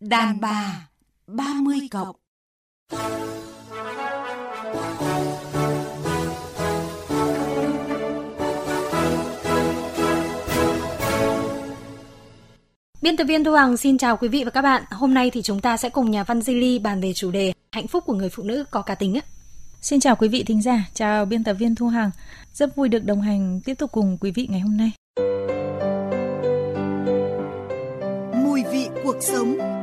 Đàn bà 30 cộng Biên tập viên Thu Hằng xin chào quý vị và các bạn. Hôm nay thì chúng ta sẽ cùng nhà văn Zili bàn về chủ đề hạnh phúc của người phụ nữ có cá tính. Xin chào quý vị thính giả, chào biên tập viên Thu Hằng. Rất vui được đồng hành tiếp tục cùng quý vị ngày hôm nay. Mùi vị cuộc sống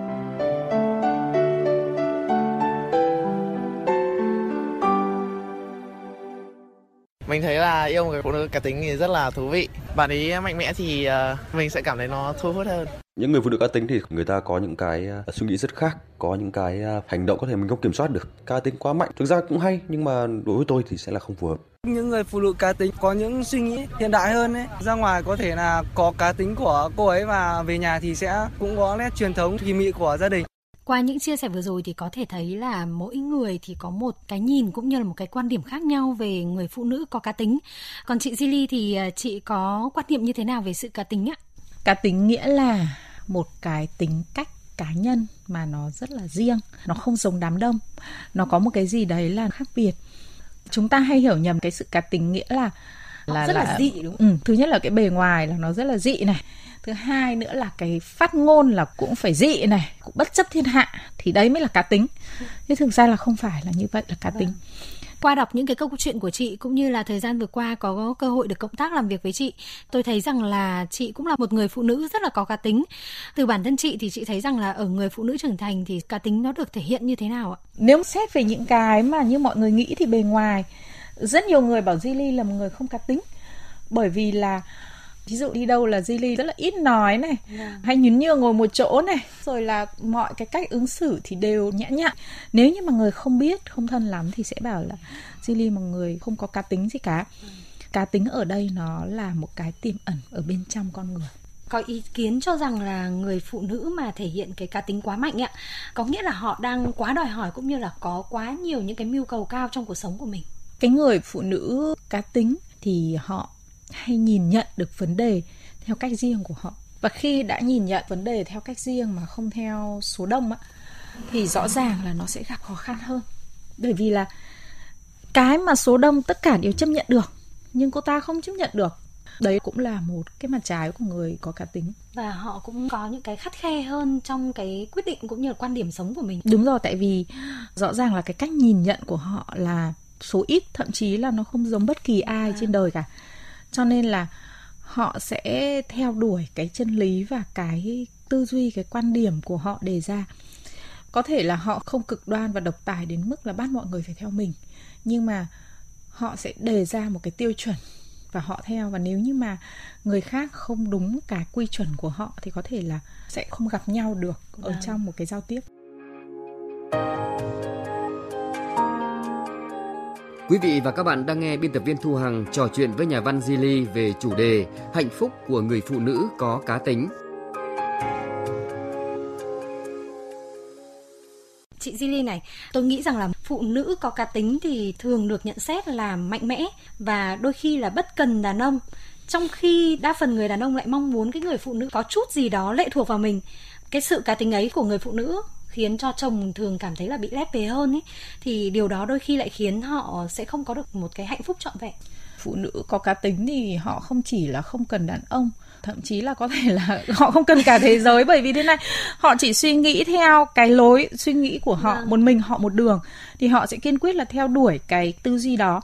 mình thấy là yêu một người phụ nữ cá tính thì rất là thú vị. Bạn ấy mạnh mẽ thì uh, mình sẽ cảm thấy nó thu hút hơn. Những người phụ nữ cá tính thì người ta có những cái uh, suy nghĩ rất khác có những cái uh, hành động có thể mình không kiểm soát được. Cá tính quá mạnh thực ra cũng hay nhưng mà đối với tôi thì sẽ là không phù hợp. Những người phụ nữ cá tính có những suy nghĩ hiện đại hơn ấy ra ngoài có thể là có cá tính của cô ấy và về nhà thì sẽ cũng có nét truyền thống kỳ mị của gia đình qua những chia sẻ vừa rồi thì có thể thấy là mỗi người thì có một cái nhìn cũng như là một cái quan điểm khác nhau về người phụ nữ có cá tính. Còn chị Zili thì à, chị có quan niệm như thế nào về sự cá tính ạ? Cá tính nghĩa là một cái tính cách cá nhân mà nó rất là riêng, nó không giống đám đông. Nó có một cái gì đấy là khác biệt. Chúng ta hay hiểu nhầm cái sự cá tính nghĩa là là rất là, là dị đúng không? Ừ, thứ nhất là cái bề ngoài là nó rất là dị này thứ hai nữa là cái phát ngôn là cũng phải dị này cũng bất chấp thiên hạ thì đấy mới là cá tính. Nhưng thực ra là không phải là như vậy là cá tính. Qua đọc những cái câu chuyện của chị cũng như là thời gian vừa qua có cơ hội được cộng tác làm việc với chị tôi thấy rằng là chị cũng là một người phụ nữ rất là có cá tính. Từ bản thân chị thì chị thấy rằng là ở người phụ nữ trưởng thành thì cá tính nó được thể hiện như thế nào ạ? Nếu xét về những cái mà như mọi người nghĩ thì bề ngoài rất nhiều người bảo Zili là một người không cá tính. Bởi vì là ví dụ đi đâu là Zili rất là ít nói này. Yeah. Vâng. hay nhún nhường ngồi một chỗ này. Rồi là mọi cái cách ứng xử thì đều nhã nhặn. Nếu như mà người không biết không thân lắm thì sẽ bảo là Zili một người không có cá tính gì cả. Cá tính ở đây nó là một cái tiềm ẩn ở bên trong con người. Có ý kiến cho rằng là người phụ nữ mà thể hiện cái cá tính quá mạnh ạ có nghĩa là họ đang quá đòi hỏi cũng như là có quá nhiều những cái mưu cầu cao trong cuộc sống của mình? Cái người phụ nữ cá tính thì họ hay nhìn nhận được vấn đề theo cách riêng của họ. Và khi đã nhìn nhận vấn đề theo cách riêng mà không theo số đông á thì rõ ràng là nó sẽ gặp khó khăn hơn. Bởi vì là cái mà số đông tất cả đều chấp nhận được nhưng cô ta không chấp nhận được. Đấy cũng là một cái mặt trái của người có cá tính. Và họ cũng có những cái khắt khe hơn trong cái quyết định cũng như là quan điểm sống của mình. Đúng rồi tại vì rõ ràng là cái cách nhìn nhận của họ là số ít thậm chí là nó không giống bất kỳ ai à. trên đời cả cho nên là họ sẽ theo đuổi cái chân lý và cái tư duy cái quan điểm của họ đề ra. Có thể là họ không cực đoan và độc tài đến mức là bắt mọi người phải theo mình nhưng mà họ sẽ đề ra một cái tiêu chuẩn và họ theo. Và nếu như mà người khác không đúng cái quy chuẩn của họ thì có thể là sẽ không gặp nhau được ở vâng. trong một cái giao tiếp Quý vị và các bạn đang nghe biên tập viên Thu Hằng trò chuyện với nhà văn Zili về chủ đề Hạnh phúc của người phụ nữ có cá tính. Chị Zili này, tôi nghĩ rằng là phụ nữ có cá tính thì thường được nhận xét là mạnh mẽ và đôi khi là bất cần đàn ông. Trong khi đa phần người đàn ông lại mong muốn cái người phụ nữ có chút gì đó lệ thuộc vào mình. Cái sự cá tính ấy của người phụ nữ khiến cho chồng thường cảm thấy là bị lép vế hơn ấy thì điều đó đôi khi lại khiến họ sẽ không có được một cái hạnh phúc trọn vẹn. Phụ nữ có cá tính thì họ không chỉ là không cần đàn ông thậm chí là có thể là họ không cần cả thế giới. Bởi vì thế này họ chỉ suy nghĩ theo cái lối suy nghĩ của họ vâng. một mình họ một đường thì họ sẽ kiên quyết là theo đuổi cái tư duy đó.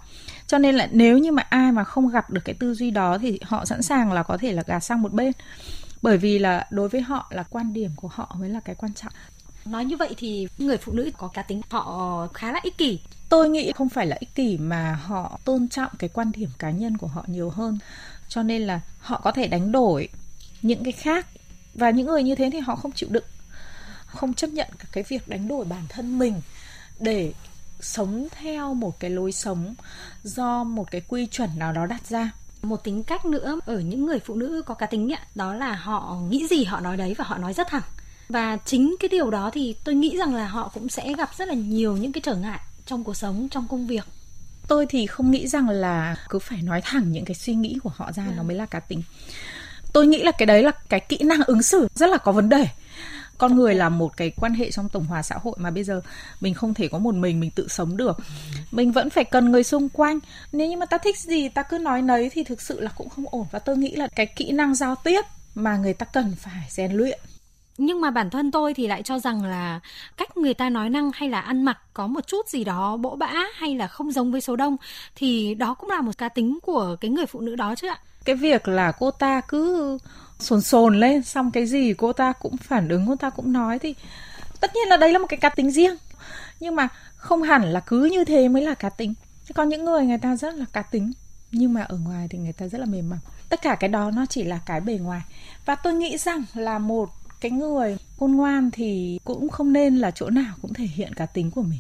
Cho nên là nếu như mà ai mà không gặp được cái tư duy đó thì họ sẵn sàng là có thể là gạt sang một bên. Bởi vì là đối với họ là quan điểm của họ mới là cái quan trọng nói như vậy thì người phụ nữ có cá tính họ khá là ích kỷ. Tôi nghĩ không phải là ích kỷ mà họ tôn trọng cái quan điểm cá nhân của họ nhiều hơn. Cho nên là họ có thể đánh đổi những cái khác và những người như thế thì họ không chịu đựng không chấp nhận cái việc đánh đổi bản thân mình để sống theo một cái lối sống do một cái quy chuẩn nào đó đặt ra. Một tính cách nữa ở những người phụ nữ có cá tính ấy, đó là họ nghĩ gì họ nói đấy và họ nói rất thẳng và chính cái điều đó thì tôi nghĩ rằng là họ cũng sẽ gặp rất là nhiều những cái trở ngại trong cuộc sống trong công việc. Tôi thì không nghĩ rằng là cứ phải nói thẳng những cái suy nghĩ của họ ra yeah. nó dạ. mới là cá tính. Tôi nghĩ là cái đấy là cái kỹ năng ứng xử rất là có vấn đề. Con người là một cái quan hệ trong tổng hòa xã hội mà bây giờ mình không thể có một mình mình tự sống được. Mình vẫn phải cần người xung quanh. Nếu như mà ta thích gì ta cứ nói nấy thì thực sự là cũng không ổn. Và tôi nghĩ là cái kỹ năng giao tiếp mà người ta cần phải rèn luyện nhưng mà bản thân tôi thì lại cho rằng là cách người ta nói năng hay là ăn mặc có một chút gì đó bỗ bã hay là không giống với số đông thì đó cũng là một cá tính của cái người phụ nữ đó chứ ạ. Cái việc là cô ta cứ sồn sồn lên, xong cái gì cô ta cũng phản ứng, cô ta cũng nói thì tất nhiên là đấy là một cái cá tính riêng. Nhưng mà không hẳn là cứ như thế mới là cá tính. Có những người người ta rất là cá tính, nhưng mà ở ngoài thì người ta rất là mềm mỏng. Tất cả cái đó nó chỉ là cái bề ngoài. Và tôi nghĩ rằng là một cái người khôn ngoan thì cũng không nên là chỗ nào cũng thể hiện cá tính của mình.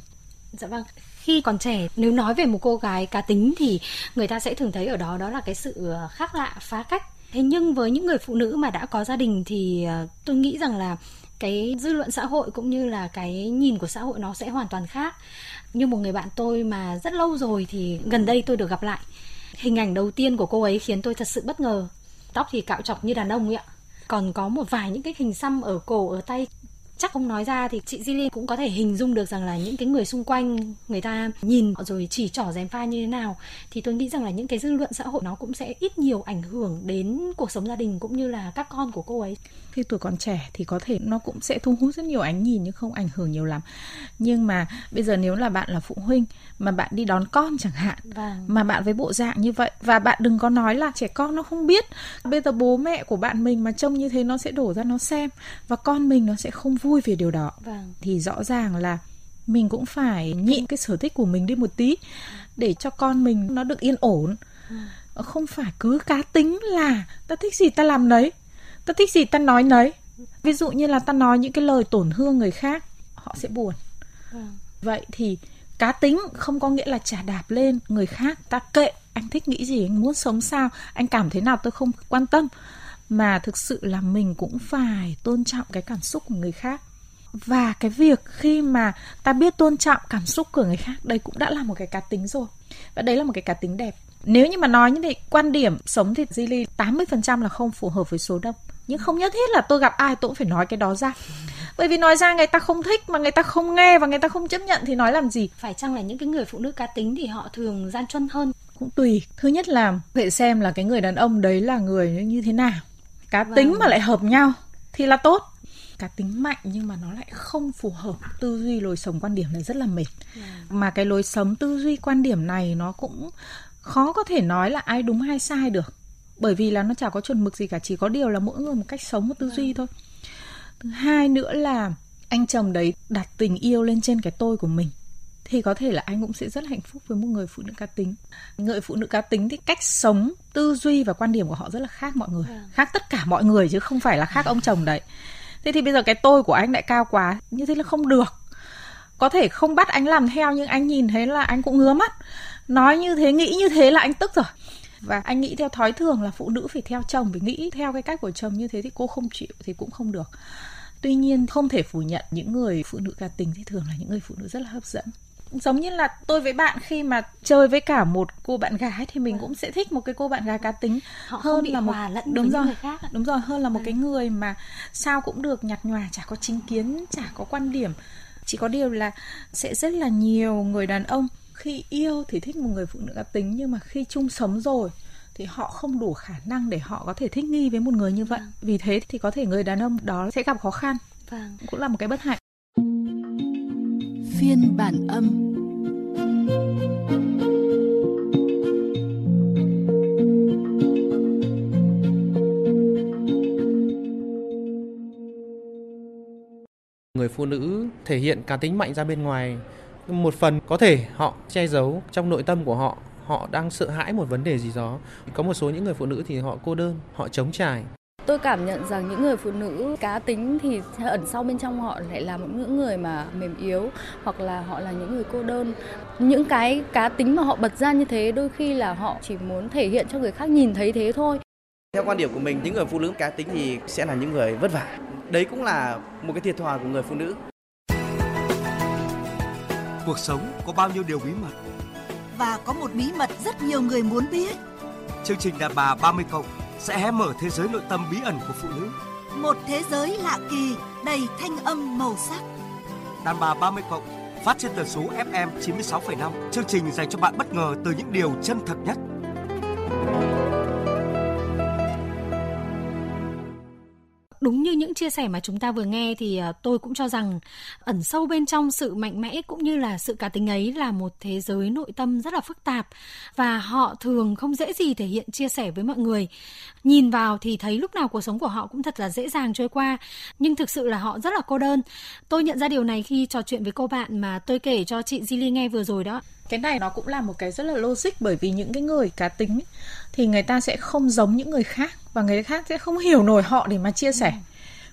Dạ vâng khi còn trẻ, nếu nói về một cô gái cá tính thì người ta sẽ thường thấy ở đó đó là cái sự ờ, khác lạ, phá cách. Thế nhưng với những người phụ nữ mà đã có gia đình thì ờ, tôi nghĩ rằng là cái dư luận xã hội cũng như là cái nhìn của xã hội nó sẽ hoàn toàn khác. Như một người bạn tôi mà rất lâu rồi thì gần đây tôi được gặp lại. Hình ảnh đầu tiên của cô ấy khiến tôi thật sự bất ngờ. Tóc thì cạo chọc như đàn ông ấy ạ còn có một vài những cái hình xăm ở cổ, ở tay. Chắc không nói ra thì chị Di cũng có thể hình dung được rằng là những cái người xung quanh người ta nhìn rồi chỉ trỏ dèm pha như thế nào. Thì tôi nghĩ rằng là những cái dư luận xã hội nó cũng sẽ ít nhiều ảnh hưởng đến cuộc sống gia đình cũng như là các con của cô ấy khi tuổi còn trẻ thì có thể nó cũng sẽ thu hút rất nhiều ánh nhìn nhưng không ảnh hưởng nhiều lắm nhưng mà bây giờ nếu là bạn là phụ huynh mà bạn đi đón con chẳng hạn vâng. mà bạn với bộ dạng như vậy và bạn đừng có nói là trẻ con nó không biết bây giờ bố mẹ của bạn mình mà trông như thế nó sẽ đổ ra nó xem và con mình nó sẽ không vui về điều đó vâng. thì rõ ràng là mình cũng phải nhịn cái sở thích của mình đi một tí để cho con mình nó được yên ổn ừ. không phải cứ cá tính là ta thích gì ta làm nấy ta thích gì ta nói nấy. Ví dụ như là ta nói những cái lời tổn thương người khác họ sẽ buồn. Vâng. vậy thì cá tính không có nghĩa là trả đạp lên người khác. Ta kệ anh thích nghĩ gì anh muốn sống sao anh cảm thế nào tôi không quan tâm. Mà thực sự là mình cũng phải tôn trọng cái cảm xúc của người khác. Và cái việc khi mà ta biết tôn trọng cảm xúc của người khác đây cũng đã là một cái cá tính rồi. Và đấy là một cái cá tính đẹp. Nếu như mà nói như vậy quan điểm sống thì Zili 80% là không phù hợp với số đông nhưng không nhất thiết là tôi gặp ai tôi cũng phải nói cái đó ra. Bởi vì nói ra người ta không thích mà người ta không nghe và người ta không chấp nhận thì nói làm gì? Phải chăng là những cái người phụ nữ cá tính thì họ thường gian truân hơn? Cũng tùy. Thứ nhất là phải xem là cái người đàn ông đấy là người như thế nào. Cá vâng. tính mà lại hợp nhau thì là tốt. Cá tính mạnh nhưng mà nó lại không phù hợp tư duy lối sống quan điểm này rất là mệt. Yeah. Vâng. mà cái lối sống tư duy quan điểm này nó cũng khó có thể nói là ai đúng hay sai được bởi vì là nó chả có chuẩn mực gì cả chỉ có điều là mỗi người một cách sống một tư duy thôi. Thứ hai nữa là anh chồng đấy đặt tình yêu lên trên cái tôi của mình. Thì có thể là anh cũng sẽ rất hạnh phúc với một người phụ nữ cá tính. Người phụ nữ cá tính thì cách sống tư duy và quan điểm của họ rất là khác mọi người. Vâng. khác tất cả mọi người chứ không phải là khác ông chồng đấy. Thế thì bây giờ cái tôi của anh lại cao quá như thế là không được. Có thể không bắt anh làm theo nhưng anh nhìn thấy là anh cũng ngứa mắt. Nói như thế nghĩ như thế là anh tức rồi và anh nghĩ theo thói thường là phụ nữ phải theo chồng phải nghĩ theo cái cách của chồng như thế thì cô không chịu thì cũng không được. Tuy nhiên không thể phủ nhận những người phụ nữ cá tính thì thường là những người phụ nữ rất là hấp dẫn. Giống như là tôi với bạn khi mà chơi với cả một cô bạn gái thì mình cũng sẽ thích một cái cô bạn gái cá tính Họ hơn là một lẫn đúng rồi. khác. đúng rồi hơn là một cái người mà sao cũng được nhạt nhòa chả có chính kiến chả có quan điểm. Chỉ có điều là sẽ rất là nhiều người đàn ông khi yêu thì thích một người phụ nữ cá tính nhưng mà khi chung sống rồi thì họ không đủ khả năng để họ có thể thích nghi với một người như vậy. Vâng. Vì thế thì có thể người đàn ông đó sẽ gặp khó khăn. Vâng. Cũng là một cái bất hạnh. Phiên bản âm người phụ nữ thể hiện cá tính mạnh ra bên ngoài một phần có thể họ che giấu trong nội tâm của họ. Họ đang sợ hãi một vấn đề gì đó. Có một số những người phụ nữ thì họ cô đơn họ chống trải. Tôi cảm nhận rằng những người phụ nữ cá tính thì ẩn sau bên trong họ lại là những người mà mềm yếu hoặc là họ là những người cô đơn. Những cái cá tính mà họ bật ra như thế đôi khi là họ chỉ muốn thể hiện cho người khác nhìn thấy thế thôi. Theo quan điểm của mình những người phụ nữ cá tính thì sẽ là những người vất vả. Đấy cũng là một cái thiệt thòi của người phụ nữ cuộc sống có bao nhiêu điều bí mật và có một bí mật rất nhiều người muốn biết chương trình đàn bà 30 cộng sẽ hé mở thế giới nội tâm bí ẩn của phụ nữ Một thế giới lạ kỳ, đầy thanh âm màu sắc. Đàn bà 30 cộng phát trên tần số FM 96,5. Chương trình dành cho bạn bất ngờ từ những điều chân thật nhất. đúng như những chia sẻ mà chúng ta vừa nghe thì à, tôi cũng cho rằng ẩn sâu bên trong sự mạnh mẽ cũng như là sự cá tính ấy là một thế giới nội tâm rất là phức tạp và họ thường không dễ gì thể hiện chia sẻ với mọi người. Nhìn vào thì thấy lúc nào cuộc sống của họ cũng thật là dễ dàng trôi qua, nhưng thực sự là họ rất là cô đơn. Tôi nhận ra điều này khi trò chuyện với cô bạn mà tôi kể cho chị Zili nghe vừa rồi đó cái này nó cũng là một cái rất là logic bởi vì những cái người cá tính thì người ta sẽ không giống những người khác và người khác sẽ không hiểu nổi họ để mà chia sẻ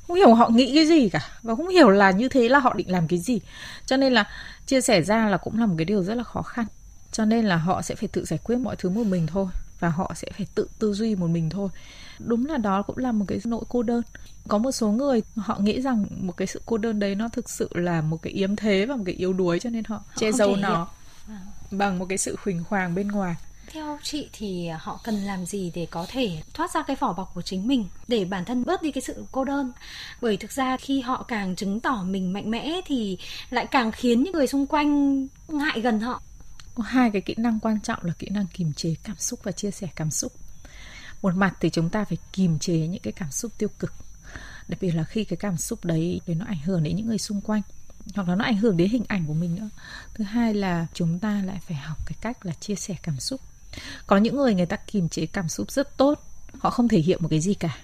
không hiểu họ nghĩ cái gì cả. Và không hiểu là như thế là họ định làm cái gì. Cho nên là chia sẻ ra là cũng là một cái điều rất là khó khăn. Cho nên là họ sẽ phải tự giải quyết mọi thứ một mình thôi. Và họ sẽ phải tự tư duy một mình thôi. Đúng là đó cũng là một cái nỗi cô đơn. Có một số người họ nghĩ rằng một cái sự cô đơn đấy nó thực sự là một cái yếm thế và một cái yếu đuối cho nên họ, họ che giấu nó. Bằng một cái sự khuỳnh khoàng bên ngoài theo chị thì họ cần làm gì để có thể thoát ra cái vỏ bọc của chính mình, để bản thân bớt đi cái sự cô đơn? Bởi thực ra khi họ càng chứng tỏ mình mạnh mẽ thì lại càng khiến những người xung quanh ngại gần họ. Có hai cái kỹ năng quan trọng là kỹ năng kiềm chế cảm xúc và chia sẻ cảm xúc. Một mặt thì chúng ta phải kiềm chế những cái cảm xúc tiêu cực, đặc biệt là khi cái cảm xúc đấy để nó ảnh hưởng đến những người xung quanh, hoặc là nó ảnh hưởng đến hình ảnh của mình nữa. Thứ hai là chúng ta lại phải học cái cách là chia sẻ cảm xúc có những người người ta kiềm chế cảm xúc rất tốt họ không thể hiện một cái gì cả.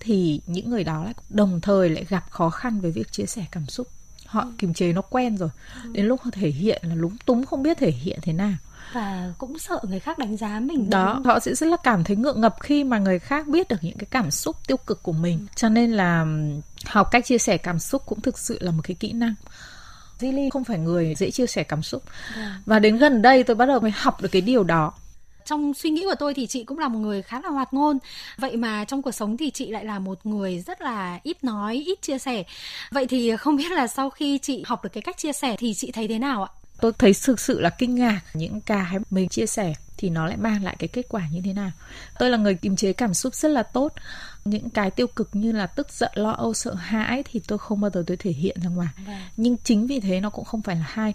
Thì những người đó lại đồng thời lại gặp khó khăn với việc chia sẻ cảm xúc. Họ ừ. kiềm chế nó quen rồi. Ừ. đến lúc họ thể hiện là lúng túng không biết thể hiện thế nào. Và cũng sợ người khác đánh giá mình đó họ sẽ rất là cảm thấy ngượng ngập khi mà người khác biết được những cái cảm xúc tiêu cực của mình. Ừ. cho nên là học cách chia sẻ cảm xúc cũng thực sự là một cái kỹ năng. Zili không phải người dễ chia sẻ cảm xúc. Dạ. và đến gần đây tôi bắt đầu mới học được cái điều đó trong suy nghĩ của tôi thì chị cũng là một người khá là hoạt ngôn. Vậy mà trong cuộc sống thì chị lại là một người rất là ít nói ít chia sẻ. Vậy thì không biết là sau khi chị học được cái cách chia sẻ thì chị thấy thế nào ạ? Tôi thấy thực sự là kinh ngạc. Những cái mình chia sẻ thì nó lại mang lại cái kết quả như thế nào? Tôi là người kiềm chế cảm xúc rất là tốt. Những cái tiêu cực như là tức giận lo âu sợ hãi thì tôi không bao giờ tôi thể hiện ra ngoài. Vâng. nhưng chính vì thế nó cũng không phải là hay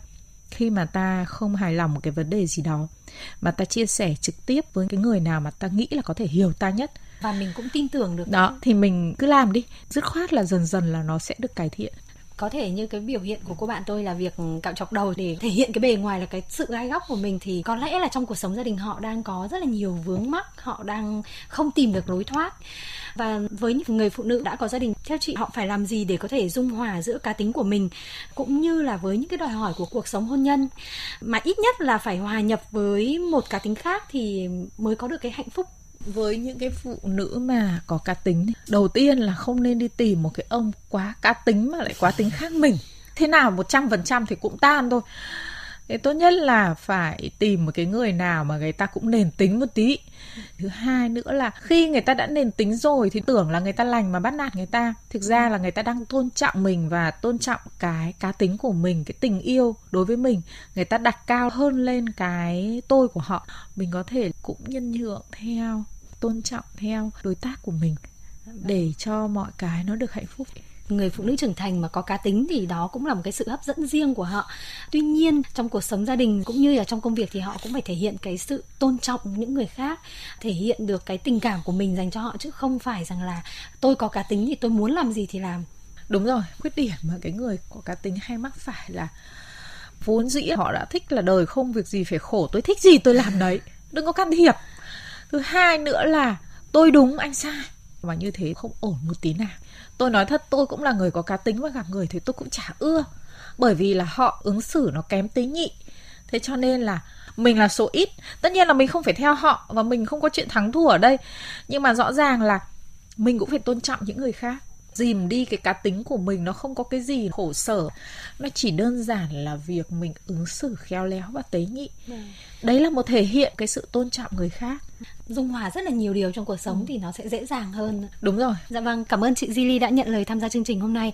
khi mà ta không hài lòng một cái vấn đề gì đó mà ta chia sẻ trực tiếp với cái người nào mà ta nghĩ là có thể hiểu ta nhất. Và mình cũng tin tưởng được đó thì mình cứ làm đi. Dứt khoát là dần dần là nó sẽ được cải thiện có thể như cái biểu hiện của cô bạn tôi là việc cạo chọc đầu để thể hiện cái bề ngoài là cái sự gai góc của mình thì có lẽ là trong cuộc sống gia đình họ đang có rất là nhiều vướng mắc, họ đang không tìm được lối thoát. Và với những người phụ nữ đã có gia đình, theo chị họ phải làm gì để có thể dung hòa giữa cá tính của mình cũng như là với những cái đòi hỏi của cuộc sống hôn nhân? Mà ít nhất là phải hòa nhập với một cá tính khác thì mới có được cái hạnh phúc với những cái phụ nữ mà có cá tính đầu tiên là không nên đi tìm một cái ông quá cá tính mà lại quá tính khác mình. Thế nào một trăm phần trăm thì cũng tan thôi. Thế tốt nhất là phải tìm một cái người nào mà người ta cũng nền tính một tí. Thứ hai nữa là khi người ta đã nền tính rồi thì tưởng là người ta lành mà bắt nạt người ta. Thực ra là người ta đang tôn trọng mình và tôn trọng cái cá tính của mình, cái tình yêu đối với mình. Người ta đặt cao hơn lên cái tôi của họ. Mình có thể cũng nhân nhượng theo tôn trọng theo đối tác của mình để cho mọi cái nó được hạnh phúc. Người phụ nữ trưởng thành mà có cá tính thì đó cũng là một cái sự hấp dẫn riêng của họ. Tuy nhiên trong cuộc sống gia đình cũng như là trong công việc thì họ cũng phải thể hiện cái sự tôn trọng những người khác thể hiện được cái tình cảm của mình dành cho họ chứ không phải rằng là tôi có cá tính thì tôi muốn làm gì thì làm. Đúng rồi khuyết điểm mà cái người có cá tính hay mắc phải là vốn dĩ họ đã thích là đời không việc gì phải khổ tôi thích gì tôi làm đấy. Đừng có can thiệp thứ hai nữa là tôi đúng anh sai mà như thế không ổn một tí nào. Tôi nói thật, tôi cũng là người có cá tính và gặp người thì tôi cũng chả ưa. Bởi vì là họ ứng xử nó kém tế nhị. Thế cho nên là mình là số ít. Tất nhiên là mình không phải theo họ và mình không có chuyện thắng thua ở đây. Nhưng mà rõ ràng là mình cũng phải tôn trọng những người khác dìm đi cái cá tính của mình nó không có cái gì khổ sở. Nó chỉ đơn giản là việc mình ứng xử khéo léo và tế nhị. Ừ. đấy là một thể hiện cái sự tôn trọng người khác. Dung hòa rất là nhiều điều trong cuộc sống ừ. thì nó sẽ dễ dàng hơn. Đúng rồi. Dạ vâng cảm ơn chị Zili đã nhận lời tham gia chương trình hôm nay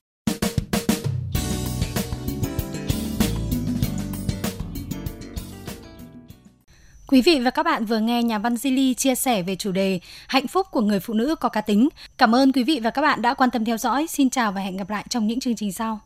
Quý vị và các bạn vừa nghe nhà văn Zili chia sẻ về chủ đề Hạnh phúc của người phụ nữ có cá tính. Cảm ơn quý vị và các bạn đã quan tâm theo dõi. Xin chào và hẹn gặp lại trong những chương trình sau.